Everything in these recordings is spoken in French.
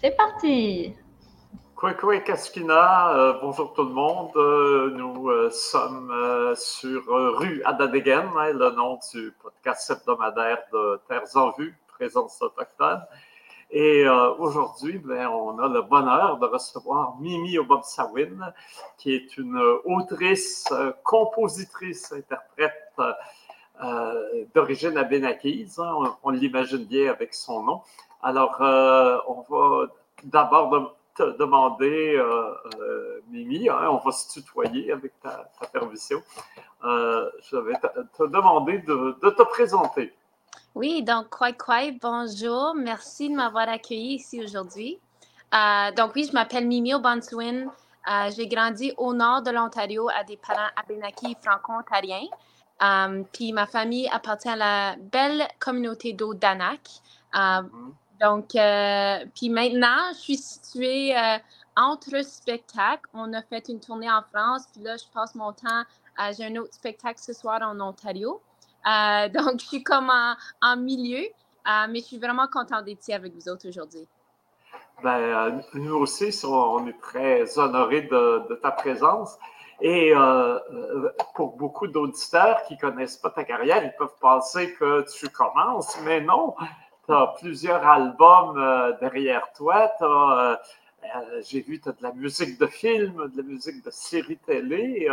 C'est parti! Kwekwe Kaskina, euh, bonjour tout le monde. Euh, nous euh, sommes sur rue Adadegen, hein, le nom du podcast hebdomadaire de Terres en Vue, présence autochtone. Et aujourd'hui, ben, on a le bonheur de recevoir Mimi Obomsawin, qui est une autrice, compositrice, interprète d'origine abénakise. Hein, on l'imagine bien avec son nom. Alors, on va d'abord te demander, euh, euh, Mimi, hein, on va se tutoyer avec ta, permission. Euh, je vais te, demander de, te présenter. Oui, donc, Kwai Kwai, bonjour. Merci de m'avoir accueilli ici aujourd'hui. donc, oui, je m'appelle Mimi Obanswin. J'ai grandi au nord de l'Ontario à des parents abénakis franco-ontariens. puis ma famille appartient à la belle communauté d'Odanak. Mm-hmm. Donc, euh, puis maintenant, je suis située euh, entre spectacles. On a fait une tournée en France, puis là, je passe mon temps. à J'ai un autre spectacle ce soir en Ontario. Euh, donc, je suis comme en, milieu, mais je suis vraiment contente d'être ici avec vous autres aujourd'hui. Ben, nous aussi, on est très honorés de, de ta présence. Et pour beaucoup d'auditeurs qui ne connaissent pas ta carrière, ils peuvent penser que tu commences, mais non, tu as plusieurs albums euh, derrière toi. Euh, euh, j'ai vu, tu as de la musique de film, de la musique de série télé.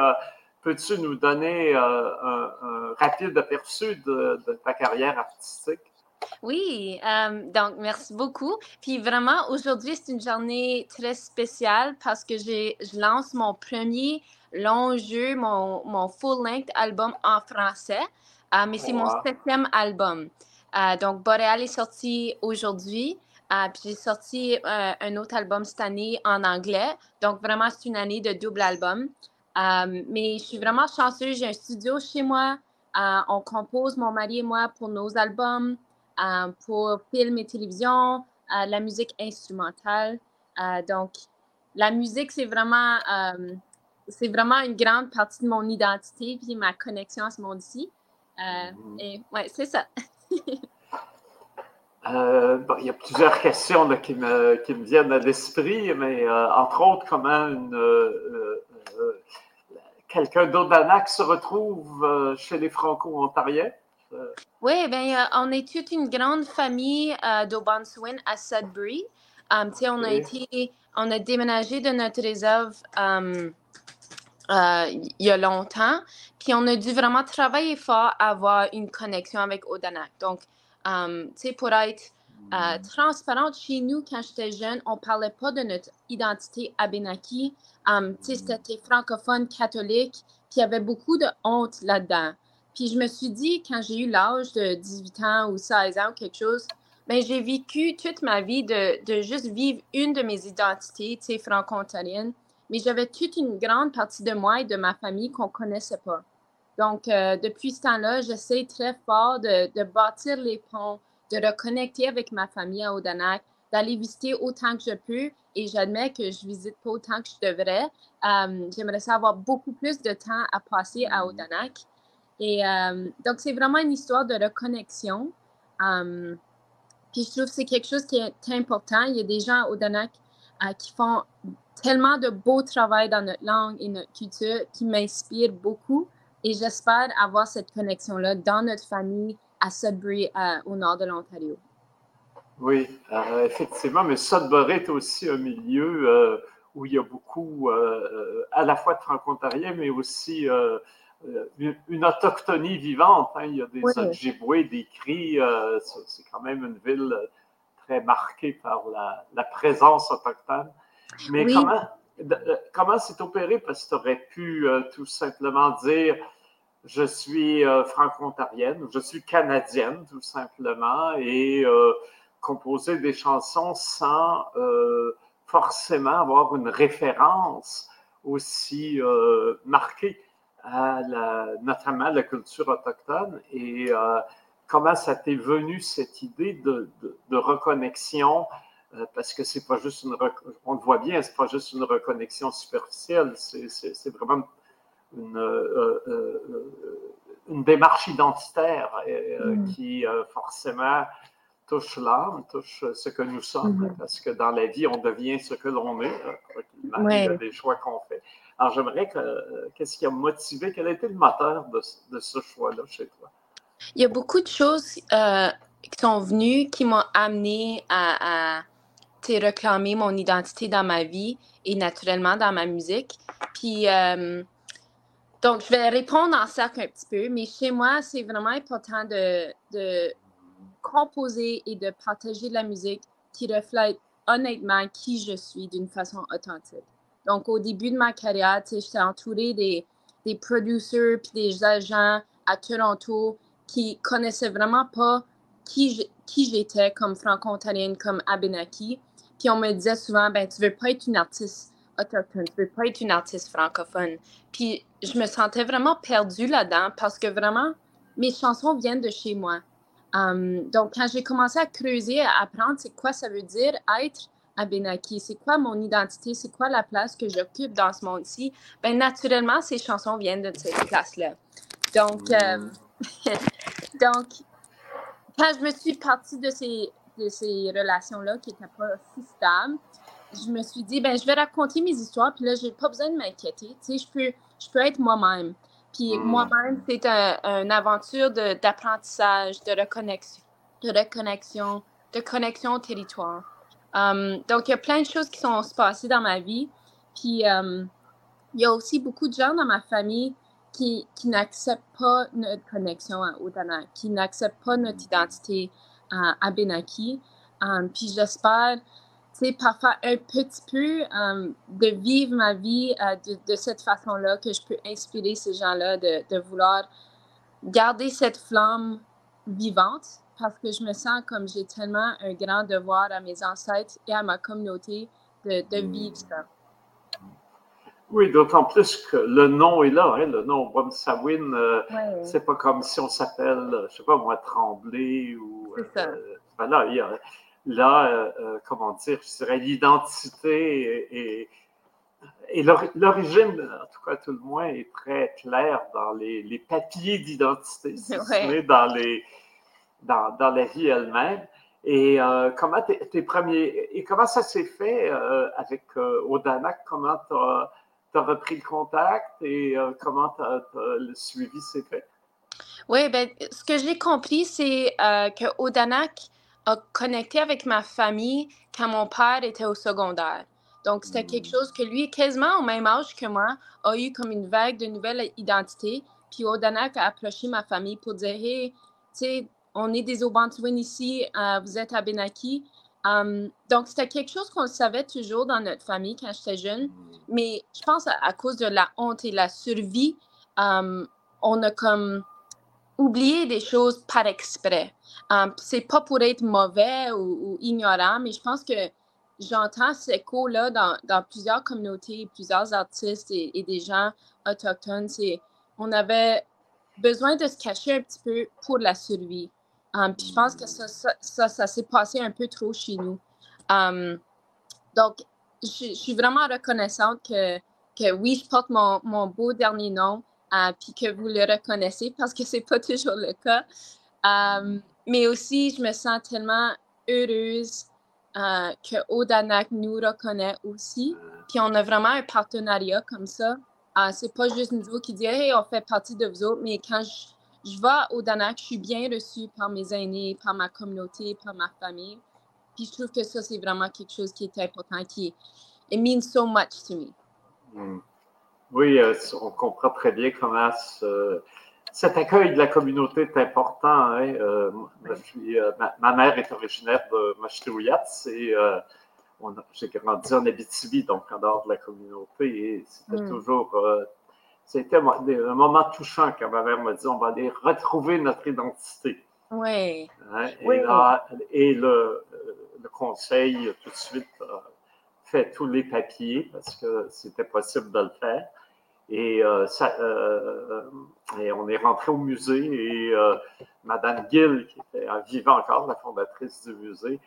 Peux-tu nous donner un, rapide aperçu de, ta carrière artistique? Oui, donc merci beaucoup. Puis vraiment, aujourd'hui, c'est une journée très spéciale parce que je lance mon premier long jeu, mon, full-length album en français. mais c'est mon septième album. Euh, donc, Boreal est sorti aujourd'hui. Euh, puis j'ai sorti euh, un autre album cette année en anglais. Donc, vraiment, c'est une année de double album. mais je suis vraiment chanceuse. J'ai un studio chez moi. on compose, mon mari et moi, pour nos albums, pour film et télévision, la musique instrumentale. donc, la musique, c'est vraiment, c'est vraiment une grande partie de mon identité puis ma connexion à ce monde-ci. Mm-hmm. Et ouais, c'est ça. Euh, il y a plusieurs questions qui, me, qui, me, viennent à l'esprit, mais euh, entre autres, comment euh, quelqu'un d'Odanak se retrouve chez les Franco-Ontariens? Oui, ben, on est toute une grande famille d'Obanswin à Sudbury. Um, on, a été, on a déménagé de notre réserve il y a longtemps, puis on a dû vraiment travailler fort à avoir une connexion avec Odanak. Donc, Um, pour être euh, transparente, chez nous, quand j'étais jeune, on ne parlait pas de notre identité abénaki. Um, c'était francophone, catholique, puis il y avait beaucoup de honte là-dedans. Puis je me suis dit, quand j'ai eu l'âge de 18 ans ou 16 ans ou quelque chose, ben, j'ai vécu toute ma vie de, de, juste vivre une de mes identités, tu sais, franco-ontarienne. Mais j'avais toute une grande partie de moi et de ma famille qu'on ne connaissait pas. Donc, euh, depuis ce temps-là, j'essaie très fort de, bâtir les ponts, de reconnecter avec ma famille à Odanak, d'aller visiter autant que je peux. Et j'admets que je visite pas autant que je devrais. Euh, j'aimerais avoir beaucoup plus de temps à passer à Odanak. Et euh, donc, c'est vraiment une histoire de reconnexion. puis je trouve que c'est quelque chose qui est important. Il y a des gens à Odanak qui font tellement de beau travail dans notre langue et notre culture qui m'inspirent beaucoup. Et j'espère avoir cette connexion-là dans notre famille à Sudbury, euh, au nord de l'Ontario. Oui, euh, effectivement, mais Sudbury est aussi un milieu euh, où il y a beaucoup à la fois de franco-ontariens, mais aussi une autochtonie vivante. Hein. Il y a des oui. des cris. c'est quand même une ville très marquée par la, présence autochtone. Mais comment, comment c'est opéré? Parce que tu aurais pu tout simplement dire je suis euh, franco-ontarienne, je suis canadienne tout simplement, et euh, composer des chansons sans euh, forcément avoir une référence aussi marquée à la, notamment la culture autochtone. Et comment ça t'est venu cette idée de, de, reconnexion? Parce que c'est pas juste une on le voit bien c'est pas juste une reconnexion superficielle c'est vraiment une, euh, euh, euh, une démarche identitaire mm. qui forcément touche l'âme, touche ce que nous sommes, Mhm. parce que dans la vie, on devient ce que l'on est, hein. Ouais. Il y a des choix qu'on fait. Alors, j'aimerais que, euh, qu'est-ce qui a motivé, quel a été le moteur de, de ce choix-là chez toi? Il y a beaucoup de choses euh, qui sont venues qui m'ont amené à, à réclamer mon identité dans ma vie et naturellement dans ma musique. Puis, euh, donc, je vais répondre en cercle un petit peu, mais chez moi, c'est vraiment important de, de composer et de partager de la musique qui reflète honnêtement qui je suis d'une façon authentique. Donc, au début de ma carrière, j'étais entourée des, des producers puis des agents à Toronto qui connaissaient vraiment pas qui je- qui j'étais comme franco-ontarienne, comme Abenaki. Puis on me disait souvent, ben, tu veux pas être une artiste autochtone, tu veux pas être une artiste francophone. Puis je me sentais vraiment perdue là-dedans parce que vraiment, mes chansons viennent de chez moi. Um, donc, quand j'ai commencé à creuser, à apprendre c'est quoi ça veut dire être Abenaki, c'est quoi mon identité, c'est quoi la place que j'occupe dans ce monde-ci, ben naturellement, ces chansons viennent de cette place-là. Donc, euh, donc, quand je me suis partie de ces, de ces relations-là qui n'étaient pas si stables, je me suis dit, ben, je vais raconter mes histoires, puis là, j'ai pas besoin de m'inquiéter. Tu sais, je peux, je peux être moi-même. Puis Mm. moi-même, c'est un, une aventure de- d'apprentissage, de, reconnexion, de reconnexion, de connexion au territoire. Um, donc, il y a plein de choses qui sont passées dans ma vie. Puis, um, il y a aussi beaucoup de gens dans ma famille qui, qui n'acceptent pas notre connexion à Odanak, qui n'acceptent pas notre identité à Abenaki. Um, puis j'espère, tu sais, parfois un petit peu um, de vivre ma vie euh, de, de cette façon-là, que je peux inspirer ces gens-là de, de vouloir garder cette flamme vivante parce que je me sens comme j'ai tellement un grand devoir à mes ancêtres et à ma communauté de, de Mm. vivre ça. Oui, d'autant plus que le nom est là, hein, le nom Wamsawin, euh, Ouais. c'est pas comme si on s'appelle, euh, je sais pas moi, Tremblay ou. C'est ça. euh, là, il y a- là euh, euh, comment dire, je dirais l'identité et, et, et l'ori- l'origine, en tout cas tout le moins, est très claire dans les, les papiers d'identité, si Ouais. dans, les, dans, dans la vie elle-même. Et euh, comment tes, tes premiers et comment ça s'est fait euh, avec Odanak Comment tu as, repris le contact et comment le suivi s'est fait? Oui, ben, ce que j'ai compris, c'est que Odanak a connecté avec ma famille quand mon père était au secondaire. Donc, c'était quelque chose que lui, quasiment au même âge que moi, a eu comme une vague de nouvelles identités. Puis Odanak a approché ma famille pour dire Hey, tu sais, on est des Obantuin ici, euh, vous êtes à Benaki. Um, donc, c'était quelque chose qu'on savait toujours dans notre famille quand j'étais jeune. Mais je pense à, à cause de la honte et la survie, um, on a comme oublié des choses par exprès. Um, c'est pas pour être mauvais ou, ignorant, mais je pense que j'entends cet écho-là dans, plusieurs communautés, plusieurs artistes et, des gens autochtones. On avait besoin de se cacher un petit peu pour la survie. Um, puis je pense que ça, ça, ça, s'est passé un peu trop chez nous. Um, donc, je, je suis vraiment reconnaissante que, que oui, je porte mon, mon beau dernier nom, euh, puis que vous le reconnaissez parce que c'est pas toujours le cas. Um, mais aussi, je me sens tellement heureuse euh, que Odanak nous reconnaît aussi. Puis on a vraiment un partenariat comme ça. Euh, c'est pas juste nous qui disent Hey, on fait partie de vous autres, mais quand je, je vais à Odanak, je suis bien reçue par mes aînés, par ma communauté, par ma famille. Puis je trouve que ça, c'est vraiment quelque chose qui est important, qui it means so much to me. Mm. Oui, euh, on comprend très bien comment ce- cet accueil de la communauté est important. hein. Euh, euh, ma, ma mère est originaire de Machitouillat et euh, j'ai grandi en Abitibi, donc en dehors de la communauté. Et c'était Mm. toujours. c'était un moment touchant quand ma mère m'a dit on va aller retrouver notre identité. Oui. Hein, Et, Oui. là, et le, le conseil, tout de suite, fait tous les papiers parce que c'était possible de le faire. Et, euh, ça, euh, et on est rentré au musée et euh, Madame Gill, qui était en vivant encore, la fondatrice du musée,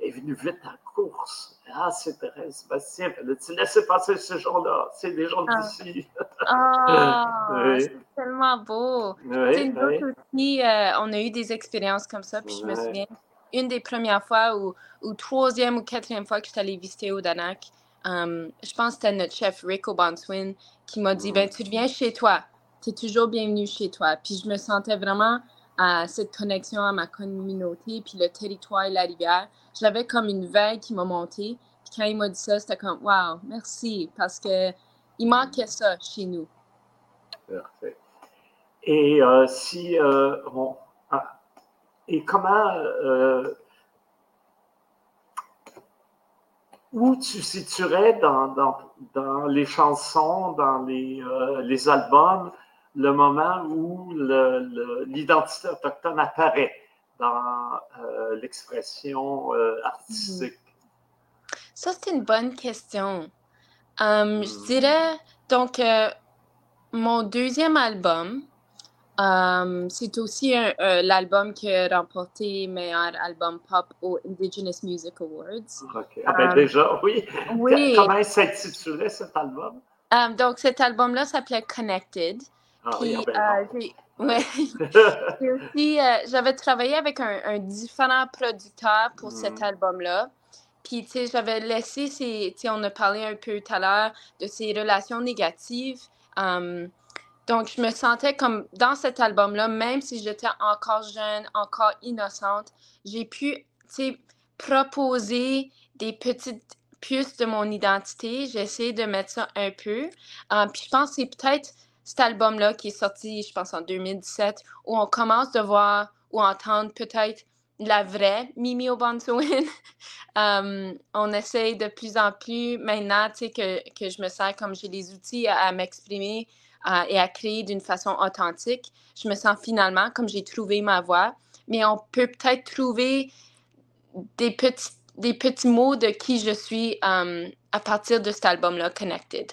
est venue vite en course. Ah, c'est Thérèse Sébastien. Elle a dit Laissez passer ces gens-là, c'est des gens Ah. d'ici. Ah, Oui. c'est tellement beau. Tu sais, Oui, aussi, on a eu des expériences comme ça, puis je me souviens, une des premières fois ou, troisième ou quatrième fois que je suis allée visiter Odanak. Um, je pense que c'était notre chef Rick O'Bonswin qui m'a dit, ben, tu reviens chez toi. Tu es toujours bienvenu chez toi. Puis je me sentais vraiment à cette connexion à ma communauté, puis le territoire et la rivière. J'avais comme une veille qui m'a monté. Puis quand il m'a dit ça, c'était comme, wow, merci, parce que il manquait ça chez nous. Parfait. Et euh, si euh, et comment euh, où tu situerais dans, dans, dans les chansons, dans les, les, albums, le moment où l'identité autochtone apparaît dans l'expression artistique? Ça, c'est une bonne question. Hum, je hmm. dirais, donc, mon deuxième album, Um, c'est aussi l'album qui a remporté meilleur album pop au Indigenous Music Awards. OK. Ah ben déjà, oui. oui. Comment s'intitulait cet album? Um, donc, cet album-là s'appelait Connected. Ah oui, ah ben euh, aussi, euh, j'avais travaillé avec un, différent producteur pour cet mm. album-là. Puis, tu sais, j'avais laissé ces, tu sais, on a parlé un peu tout à l'heure de ces relations négatives. Um, donc, je me sentais comme dans cet album-là, même si j'étais encore jeune, encore innocente, j'ai pu proposer des petites puces de mon identité. J'ai essayé de mettre ça un peu. Euh, puis je pense que c'est peut-être cet album-là qui est sorti, je pense, en 2017, où on commence de voir ou entendre peut-être la vraie Mimi Obansoin. um, on essaye de plus en plus maintenant, tu sais, que, que je me sens comme j'ai les outils à m'exprimer et à créer d'une façon authentique. Je me sens finalement comme j'ai trouvé ma voix, mais on peut peut-être trouver des petits, des petits mots de qui je suis um, à partir de cet album-là, Connected.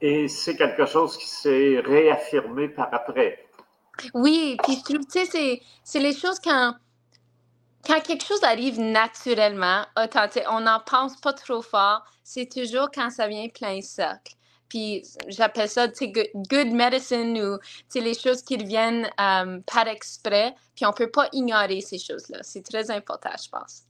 Et c'est quelque chose qui s'est réaffirmé par après. Oui, puis je trouve, tu sais, c'est les choses quand quand quelque chose arrive naturellement, authentique, on n'en pense pas trop fort, c'est toujours quand ça vient plein socle. Puis j'appelle ça good, good medicine ou les choses qui reviennent euh, par exprès. Puis on ne peut pas ignorer ces choses-là. C'est très important, je pense.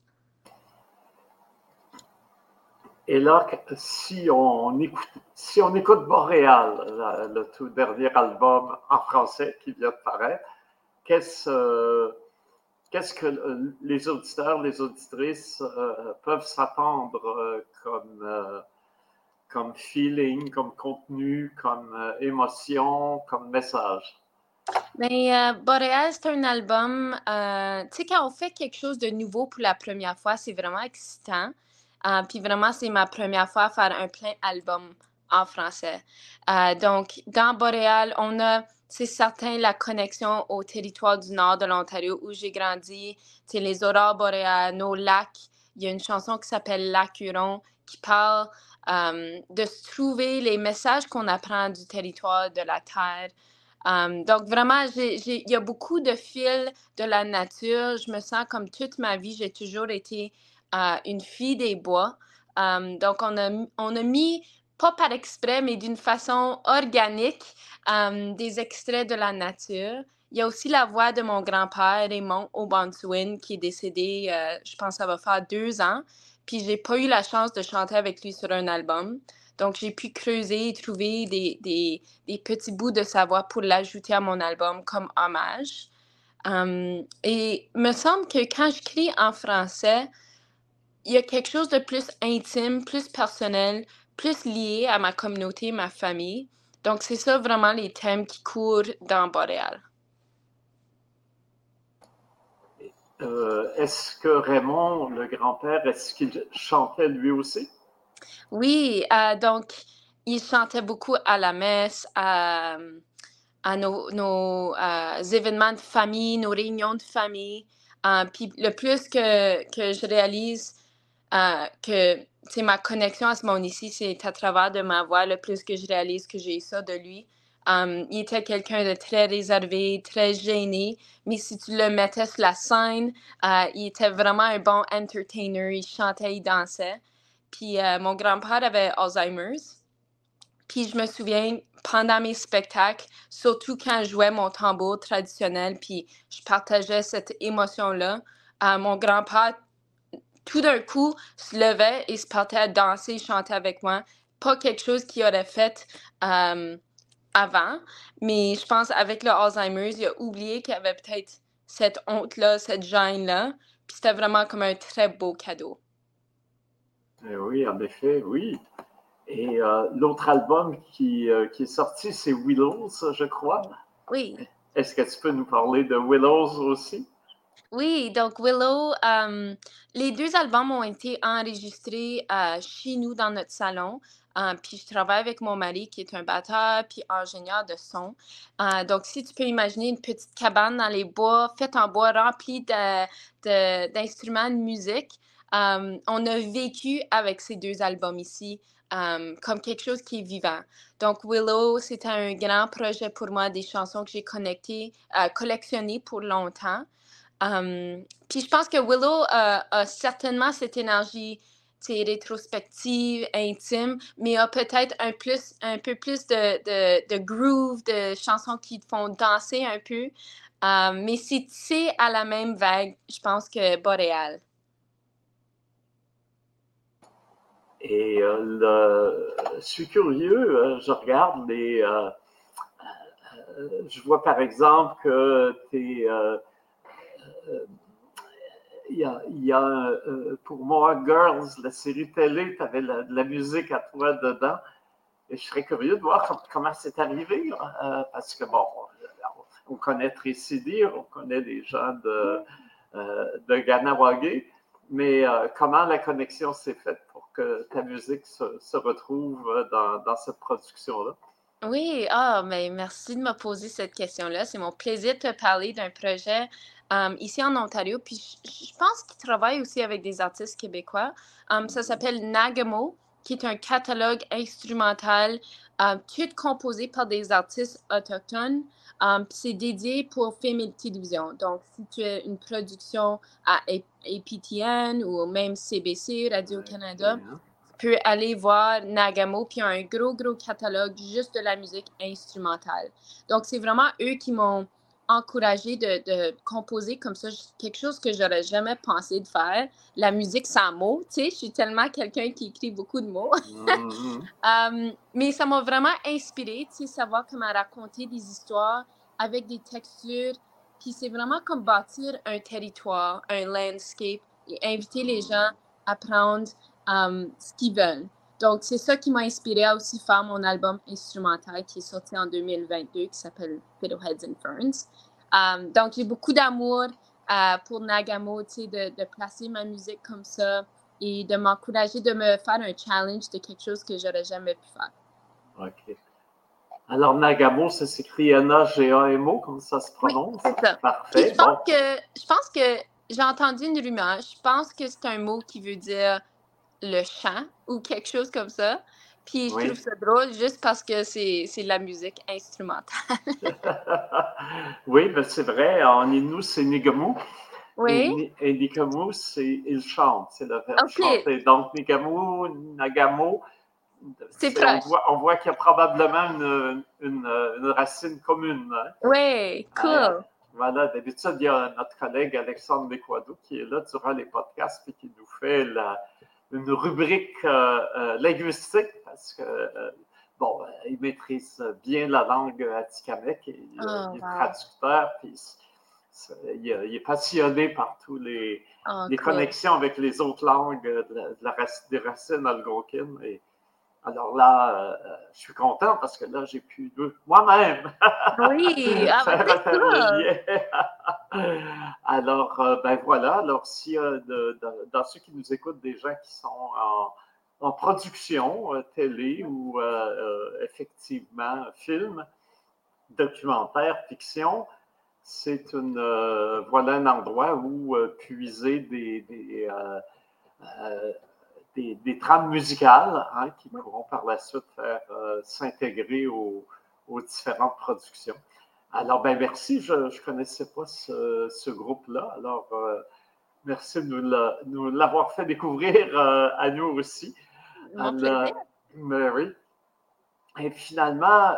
Et là, si on écoute, si on écoute le tout dernier album en français qui vient de paraître, qu'est-ce. Euh, qu'est-ce que euh, les auditeurs, les auditrices euh, peuvent s'attendre euh, comme, comme feeling, comme contenu, comme émotion, comme message? Mais Boréal, c'est un album, tu sais, quand on fait quelque chose de nouveau pour la première fois, c'est vraiment excitant. puis vraiment, c'est ma première fois à faire un plein album en français. donc, dans Boréal, on a c'est certain la connexion au territoire du nord de l'Ontario où j'ai grandi, c'est les aurores boréales, nos lacs. Il y a une chanson qui s'appelle Lac Huron qui parle um, de trouver les messages qu'on apprend du territoire de la terre. Um, donc vraiment, il y a beaucoup de fils de la nature. Je me sens comme toute ma vie, j'ai toujours été une fille des bois. Donc on a, on a mis pas par exprès, mais d'une façon organique, des extraits de la nature. Il y a aussi la voix de mon grand-père, Raymond Obanswin, qui est décédé, euh, je pense, ça va faire deux ans. Puis j'ai pas eu la chance de chanter avec lui sur un album. Donc j'ai pu creuser et trouver des, des, petits bouts de sa voix pour l'ajouter à mon album comme hommage. et me semble que quand je crie en français, il y a quelque chose de plus intime, plus personnel, plus lié à ma communauté, ma famille. Donc, c'est ça vraiment les thèmes qui courent dans Boréal. Euh, est-ce que Raymond, le grand-père, est-ce qu'il chantait lui aussi? Oui, euh, donc il chantait beaucoup à la messe, à, nos, euh, événements de famille, nos réunions de famille. puis le plus que, que je réalise que ma connexion à ce monde ici, c'est à travers de ma voix, le plus que je réalise que j'ai ça de lui. Il était quelqu'un de très réservé, très gêné, mais si tu le mettais sur la scène, uh, il était vraiment un bon entertainer, il chantait, il dansait. Puis uh, mon grand-père avait Alzheimer's. Puis je me souviens, pendant mes spectacles, surtout quand je jouais mon tambour traditionnel, puis je partageais cette émotion-là, euh, mon grand-père, tout d'un coup, se levait et se partait à danser, chanter avec moi. Pas quelque chose qu'il aurait fait euh, avant, mais je pense avec le Alzheimer, il a oublié qu'il y avait peut-être cette honte-là, cette gêne-là. Puis c'était vraiment comme un très beau cadeau. Eh oui, en effet, oui. Et euh, l'autre album qui, euh, qui, est sorti, c'est Willows, je crois. Oui. Est-ce que tu peux nous parler de Willows aussi? Oui, donc Willow, les deux albums ont été enregistrés chez nous dans notre salon. puis je travaille avec mon mari qui est un batteur puis ingénieur de son. donc si tu peux imaginer une petite cabane dans les bois, faite en bois, remplie d'instruments de, de, musique, on a vécu avec ces deux albums ici. comme quelque chose qui est vivant. Donc, Willow, c'était un grand projet pour moi, des chansons que j'ai connectées, collectionnées pour longtemps. Puis je pense que Willow a certainement cette énergie rétrospective, intime, mais a peut-être un, un peu plus de, de, groove, de chansons qui te font danser un peu. mais c'est à la même vague, je pense, que Boréal. Et euh, je suis curieux, euh, je regarde les. Euh, je vois par exemple que tu es. Il y a, a pour moi, Girls, la série télé, tu avais de la musique à toi dedans. Et je serais curieux de voir comment c'est arrivé. parce que, bon, on connaît Tracy on connaît les gens de, de Ganawage, mais comment la connexion s'est faite que ta musique se, retrouve euh, dans, cette production-là? Oui, ah, mais merci de me poser cette question-là. C'est mon plaisir de te parler d'un projet um, ici en Ontario. Puis je, pense qu'il travaille aussi avec des artistes québécois. Um, ça s'appelle Nagamo, qui est un catalogue instrumental um, tout composé par des artistes autochtones. C'est dédié pour film et télévision. Donc, si tu as une production à APTN ou même CBC, Radio-Canada, tu peux aller voir Nagamo, puis un gros, gros catalogue juste de la musique instrumentale. Donc, c'est vraiment eux qui m'ont encouragé de, composer comme ça, quelque chose que j'aurais jamais pensé de faire. La musique sans mots, tu sais, je suis tellement quelqu'un qui écrit beaucoup de mots. Mm-hmm. Um, mais ça m'a vraiment inspiré, tu sais, savoir comment raconter des histoires avec des textures. Puis c'est vraiment comme bâtir un territoire, un landscape et inviter les gens à prendre um, ce qu'ils veulent. Donc, c'est ça qui m'a inspiré à aussi faire mon album instrumental qui est sorti en 2022 qui s'appelle Fiddleheads and Ferns. Um, donc, j'ai beaucoup d'amour uh, pour Nagamo, tu sais, de, de, placer ma musique comme ça et de m'encourager de me faire un challenge de quelque chose que j'aurais jamais pu faire. OK. Alors, Nagamo, ça s'écrit N-A-G-A-M-O, comme ça se prononce? Oui, c'est ça. Parfait. Je pense, que, je pense que j'ai entendu une rumeur. Je pense que c'est un mot qui veut dire le chant ou quelque chose comme ça. Puis je trouve ça drôle juste parce que c'est de la musique instrumentale. oui, ben c'est vrai. En Inou, c'est Nigamu. Oui. Et, Nigamu, c'est il chante. C'est le verbe chanter. Donc, Nigamu, Nagamo, on voit, on voit qu'il y a probablement une, une, racine commune. Hein. Oui, cool. voilà, d'habitude, il y a notre collègue Alexandre Bequado qui est là durant les podcasts et qui nous fait la, une rubrique euh, euh, linguistique parce que, euh, bon, il maîtrise bien la langue atikamek et il, oh, est traducteur, puis il, est passionné par tous les, oh, les connexions avec les autres langues de la, des racines algonquines. Et, alors là, je suis content parce que là, j'ai pu moi-même. Oui, ah, ben, Alors, euh, ben voilà. Alors, a dans ceux qui nous écoutent des gens qui sont en, production euh, télé ou euh, effectivement film, documentaire, fiction, c'est une voilà un endroit où puiser des, des, trames musicales hein, qui pourront par la suite s'intégrer aux différentes productions. Alors, ben merci. Je ne connaissais pas ce, groupe-là. Alors, euh, merci de nous l'avoir fait découvrir euh, à nous aussi. Mon mais oui. et finalement,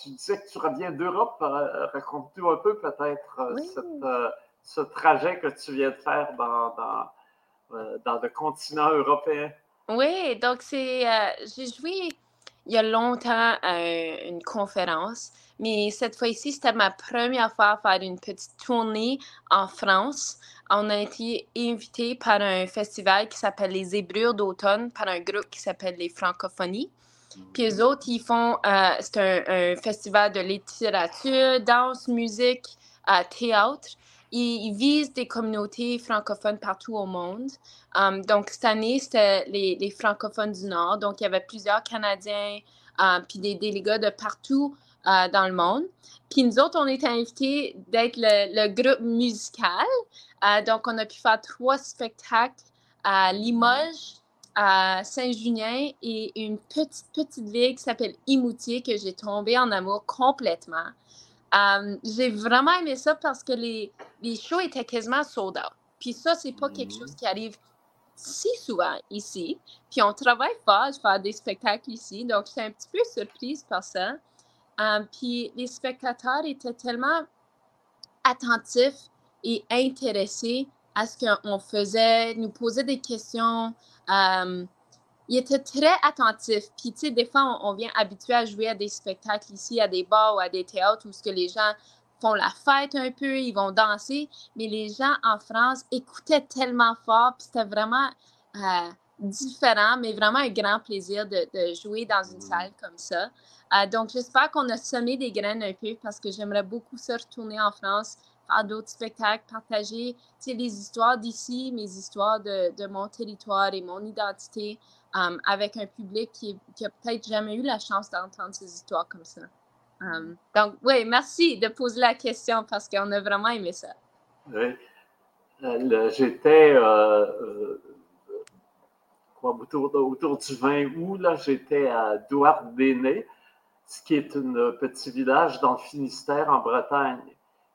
tu disais que tu reviens d'Europe. Raconte-nous un peu peut-être ce trajet que tu viens de faire dans, dans, le continent européen. Oui, donc c'est, j'ai joué il y a longtemps à une conférence, mais cette fois-ci, c'était ma première fois à faire une petite tournée en France. On a été invité par un festival qui s'appelle Les Hébreux d'automne, par un groupe qui s'appelle Les Francophonies. Puis eux autres, ils font, euh, c'est un, festival de littérature, danse, musique, euh, théâtre. Ils, visent des communautés francophones partout au monde. Um, donc, cette année, c'était les, francophones du Nord. Donc, il y avait plusieurs Canadiens, um, puis des délégats de partout euh, dans le monde. Puis nous autres, on était invités d'être le, groupe musical. Euh, donc, on a pu faire trois spectacles à Limoges, à Saint-Junien et une petite, petite ville qui s'appelle Imoutier que j'ai tombé en amour complètement. J'ai vraiment aimé ça parce que les, les shows étaient quasiment sold out. Puis ça, c'est pas quelque chose qui arrive si souvent ici. Puis on travaille fort, je fais des spectacles ici, donc j'étais un petit peu surprise par ça. Puis les spectateurs étaient tellement attentifs et intéressés à ce qu'on faisait, nous posaient des questions. Il était très attentif. Puis, tu sais, des fois, on, vient habitué à jouer à des spectacles ici, à des bars ou à des théâtres où ce que les gens font la fête un peu, ils vont danser. Mais les gens en France écoutaient tellement fort, puis c'était vraiment euh, différent, mais vraiment un grand plaisir de, jouer dans une salle comme ça. Euh, donc, j'espère qu'on a semé des graines un peu parce que j'aimerais beaucoup se retourner en France, faire d'autres spectacles, partager les histoires d'ici, mes histoires de, de, mon territoire et mon identité. Um, avec un public qui, qui a peut-être jamais eu la chance d'entendre ces histoires comme ça. Um, donc, oui, merci de poser la question parce qu'on a vraiment aimé ça. Oui. Euh, j'étais euh, euh, autour, autour, du 20 août, là, j'étais à Douarnenez, ce qui est un petit village dans le Finistère, en Bretagne.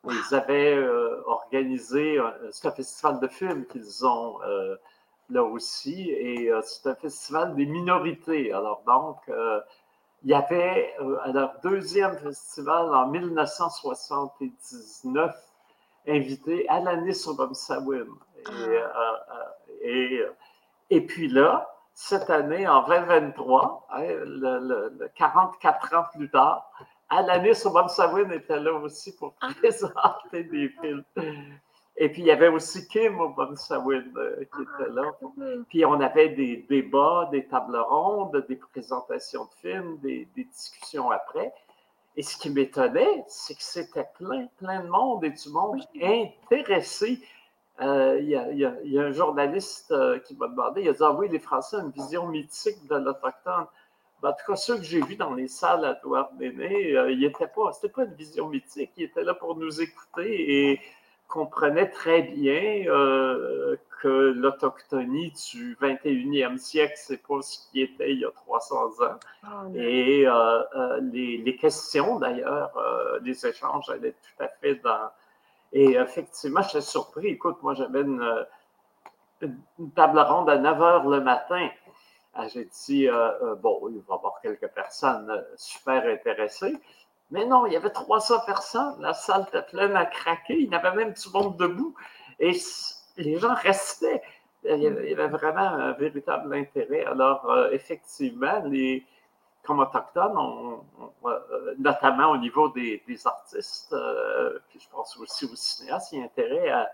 Ils avaient organisé, c'est un festival de films qu'ils ont là aussi. Et euh, c'est un festival des minorités. Alors, donc, euh, il y avait euh, à leur deuxième festival en 1979 invité Alanis Obamsawin. Et, et, et, puis là, cette année, en 2023, hein, le, 44 ans plus tard, Alanis Obamsawin était là aussi pour ah. présenter des films. Et puis, il y avait aussi Kim Obonsawin euh, qui était là. Puis, on avait des débats, des tables rondes, des présentations de films, des, discussions après. Et ce qui m'étonnait, c'est que c'était plein, plein de monde et du monde intéressé. Euh, il, y a, un journaliste euh, qui m'a demandé, il a dit, ah oui, les Français ont une vision mythique de l'Autochtone. Ben, en tout cas, ceux que j'ai vus dans les salles à Douarnenez, euh, il était pas, c'était pas une vision mythique, ils étaient là pour nous écouter et comprenait très bien euh, que l'autochtonie du 21e siècle, c'est pas ce qui était il y a 300 ans. Ah, Et euh, euh, les, questions, d'ailleurs, les échanges allaient tout à fait dans... Et effectivement, j'étais surpris. Écoute, moi, j'avais une, une, table ronde à 9 h le matin. Ah, j'ai dit, bon, il va y avoir quelques personnes super intéressées. Mais non, il y avait 300 personnes. La salle était pleine à craquer. Il y avait même du monde debout. Et les gens restaient. Il y avait, vraiment un véritable intérêt. Alors, euh, effectivement, les, comme autochtones, euh, notamment au niveau des, artistes, euh, puis je pense aussi aux cinéastes, il y a intérêt à,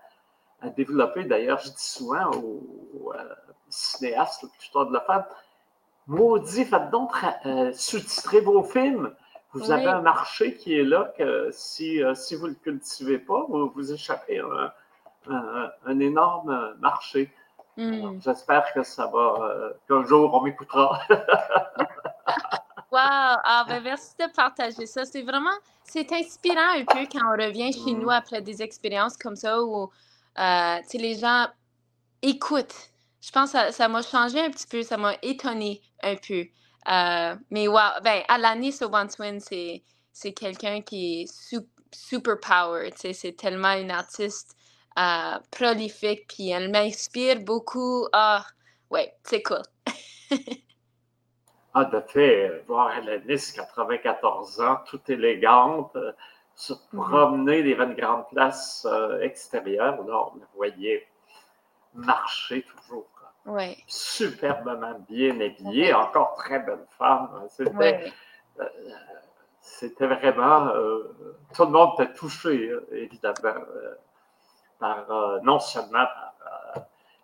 développer. D'ailleurs, je dis souvent aux, cinéastes, plutôt de la femme, maudit, faites donc sous-titrer vos films. Vous avez un marché qui est là que si, euh, si vous ne le cultivez pas, vous, vous échappez à un, énorme marché. Hmm. J'espère que ça va, euh, qu'un jour on m'écoutera. wow! Ah, ben merci de partager ça. C'est vraiment, c'est inspirant un peu quand on revient chez hmm. nous après des expériences comme ça où euh, les gens écoutent. Je pense que ça m'a changé un petit peu, ça m'a étonné un peu. Euh, mais wow, ben, Alanis Swin, c'est, c'est quelqu'un qui est super power. C'est tellement une artiste euh, prolifique, puis elle m'inspire beaucoup. Ah, ouais, c'est cool. Ah, de fait, voir Alanis, 94 ans, toute élégante, se mhm. promener des 20 grandes places extérieures. Là, on la voyait marcher toujours superbement bien habillée, encore très belle femme. C'était, c'était vraiment. tout le monde était touché, évidemment, par, non seulement par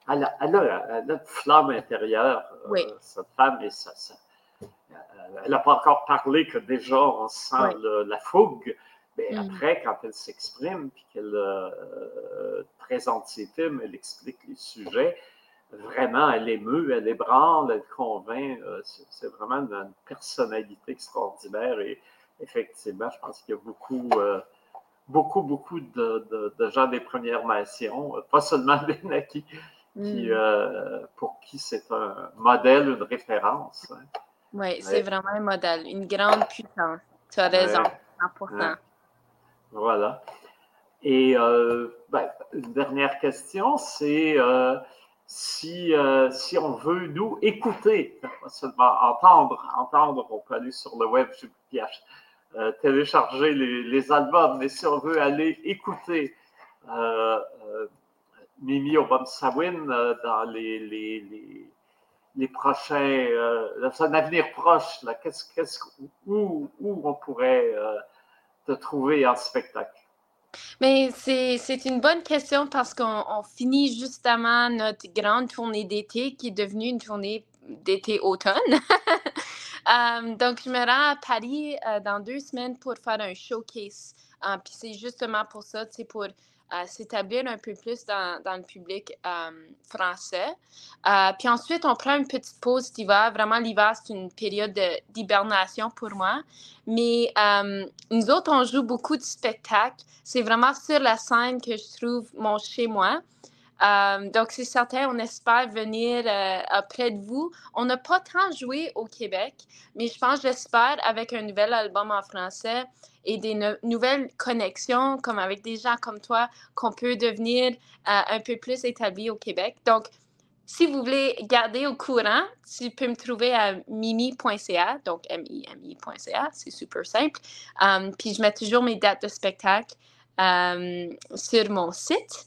elle a, elle, a, une flamme intérieure, cette femme, et ça, elle n'a pas encore parlé que déjà on sent la fougue. Mais mm. après, quand elle s'exprime, puis qu'elle euh, présente ses films, elle explique les sujets, vraiment, elle émeut, elle ébranle, elle convainc. Euh, c'est vraiment une, personnalité extraordinaire. Et effectivement, je pense qu'il y a beaucoup, euh, beaucoup, beaucoup de, gens des Premières Nations, pas seulement des naquis, qui, mm. pour qui c'est un modèle, une référence. Hein. Oui, c'est vraiment un modèle, une grande puissance. Tu as raison, 100%. Voilà. Et euh, ben, une dernière question, c'est euh, si, euh, si on veut nous écouter, pas seulement entendre, entendre, on peut aller sur le web, télécharger les, albums, mais si on veut aller écouter Mimi Obama-Sawin dans les, prochains, dans un avenir proche, qu'est-ce, qu'est-ce, où on pourrait te trouver en spectacle? Mais c'est une bonne question parce qu'on finit justement notre grande tournée d'été qui est devenue une tournée d'été-automne. Euh, donc, je me rends à Paris euh, dans deux semaines pour faire un showcase. Euh, puis c'est justement pour ça, c'est pour s'établir un peu plus dans, le public euh, français. Euh, puis ensuite, on prend une petite pause d'hiver. Vraiment, l'hiver, c'est une période d'hibernation pour moi. Mais euh, nous autres, on joue beaucoup de spectacles. C'est vraiment sur la scène que je trouve mon chez-moi. Donc, c'est certain, on espère venir auprès de vous. On n'a pas tant joué au Québec, mais je pense, j'espère, avec un nouvel album en français, et des nouvelles connexions, comme avec des gens comme toi, qu'on peut devenir euh, un peu plus établi au Québec. Donc, si vous voulez garder au courant, tu peux me trouver à mimi.ca, donc M-I-M-I.ca, c'est super simple. Um, puis je mets toujours mes dates de spectacle sur mon site.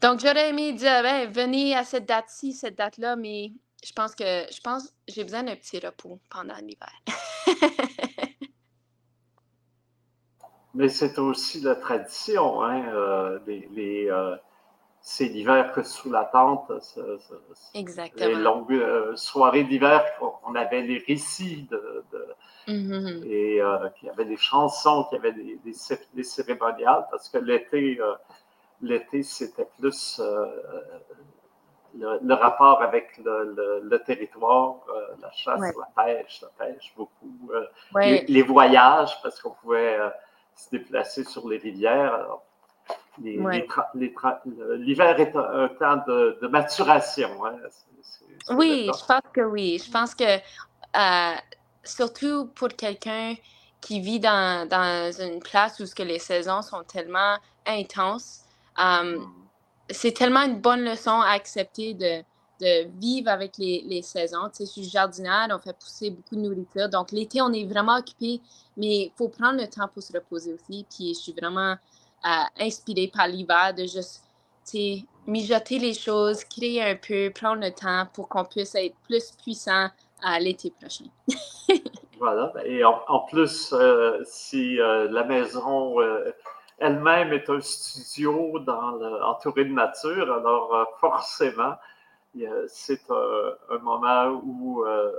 Donc j'aurais aimé dire, ben, venez à cette date-ci, cette date-là, mais je pense que je pense j'ai besoin d'un petit repos pendant l'hiver. Mais c'est aussi la tradition, hein, euh, les, euh, c'est l'hiver que sous la tente. Exactement. Les longues euh, soirées d'hiver, on avait les récits de, mm-hmm. et il y avait des chansons, qu'il y avait des, des, cérémoniales, parce que l'été, l'été c'était plus le, rapport avec le, territoire, la chasse, la pêche, la pêche beaucoup, les, voyages, parce qu'on pouvait se déplacer sur les rivières. L'hiver est un, temps de, maturation. Hein. oui, je pense que oui. Je pense que euh, surtout pour quelqu'un qui vit dans, une place où que les saisons sont tellement intenses, mm. c'est tellement une bonne leçon à accepter de, de vivre avec les, les saisons. Tu sais, je suis jardinière, on fait pousser beaucoup de nourriture. Donc, l'été, on est vraiment occupé, mais il faut prendre le temps pour se reposer aussi. Puis, je suis vraiment euh, inspirée par l'hiver de juste, tu sais, mijoter les choses, créer un peu, prendre le temps pour qu'on puisse être plus puissant à l'été prochain. voilà. Et en, plus, euh, si euh, la maison elle-même est un studio dans entouré de nature, alors forcément, c'est un, moment où euh,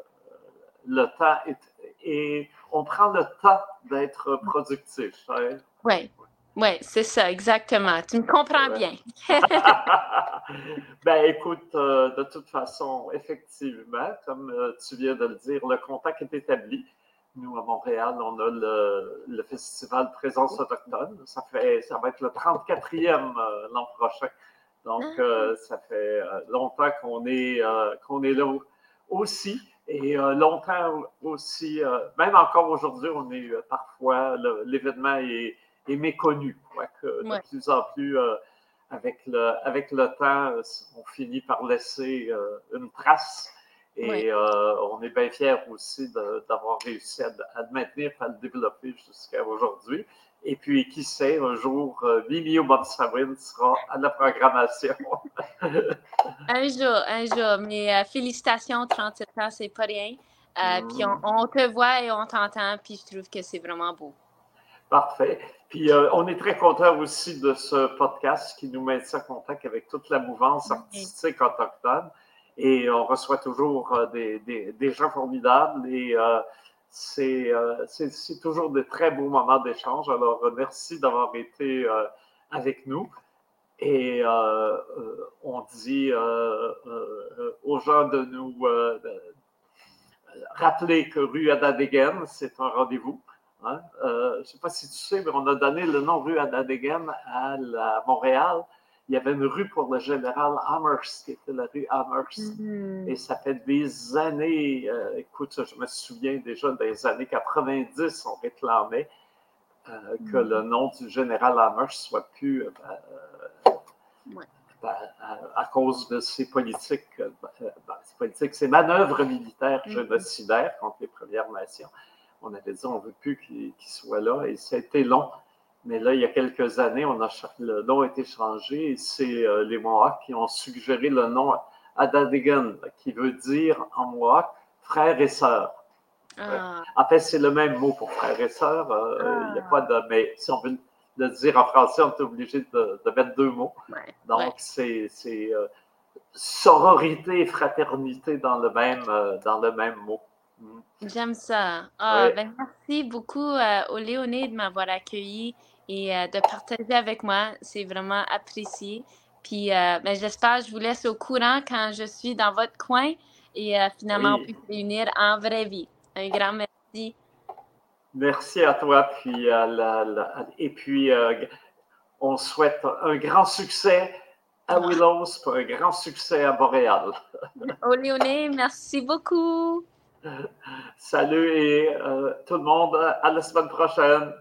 le temps est, et on prend le temps d'être productif. Hein? Oui, oui, c'est ça, exactement. Tu me comprends bien. ben écoute, euh, de toute façon, effectivement, comme euh, tu viens de le dire, le contact est établi. Nous, à Montréal, on a le, festival Présence autochtone. Ça, fait, ça va être le 34e l'an prochain. Donc, ah. euh, ça fait euh, longtemps qu'on est, euh, qu'on est là aussi. Et longtemps aussi, même encore aujourd'hui, on est parfois, l'événement est, méconnu. De plus en plus, avec, le, avec le temps, on finit par laisser une trace. Et euh, on est bien fiers aussi d'avoir réussi à, le maintenir, à le développer jusqu'à aujourd'hui. Et puis, qui sait, un jour, euh, Mimio Bonsawin sera à la programmation. un jour, un jour. Mais euh, félicitations, 37 ans, c'est pas rien. Puis on, on, te voit et on t'entend, puis je trouve que c'est vraiment beau. Parfait. Puis euh, on est très content aussi de ce podcast qui nous maintient en contact avec toute la mouvance artistique autochtone. Et on reçoit toujours euh, des, gens formidables et euh, c'est toujours de très beaux moments d'échange. Alors merci d'avoir été avec nous. Et on dit aux gens de nous rappeler que rue Adadegen, c'est un rendez-vous. Hein? Euh, je ne sais pas si tu sais, mais on a donné le nom rue Adadegem à, Montréal. Il y avait une rue pour le général Amherst, qui était la rue Amherst. Mm-hmm. Et ça fait des années, euh, écoute, je me souviens déjà des années 90, on réclamait euh, que mm-hmm. le nom du général Amherst soit plus. À, cause de ses politiques, ben, ses politiques, ses manœuvres militaires mm-hmm. génocidaires contre les Premières Nations on avait dit on ne veut plus qu'il soit là et ça a été long. Mais là, il y a quelques années, on a, le nom a été changé et c'est euh, les Mohawks qui ont suggéré le nom Adadigan, qui veut dire en Mohawk frère et sœur. Ah. En fait, c'est le même mot pour frère et sœur. Euh, il a pas de. Mais si on veut le dire en français, on est obligé de, mettre deux mots. Donc, c'est euh, sororité et fraternité dans le même, dans le même mot. J'aime ça. Ah, ben, merci beaucoup euh, au Léoné de m'avoir accueilli et euh, de partager avec moi. C'est vraiment apprécié. Puis euh, ben, j'espère que je vous laisse au courant quand je suis dans votre coin et finalement on peut se réunir en vraie vie. Un grand merci. Merci à toi. Puis, et puis, on souhaite un grand succès à ah. Willows pour un grand succès à Montréal. Au Léoné, merci beaucoup. Salut et euh, tout le monde, à la semaine prochaine.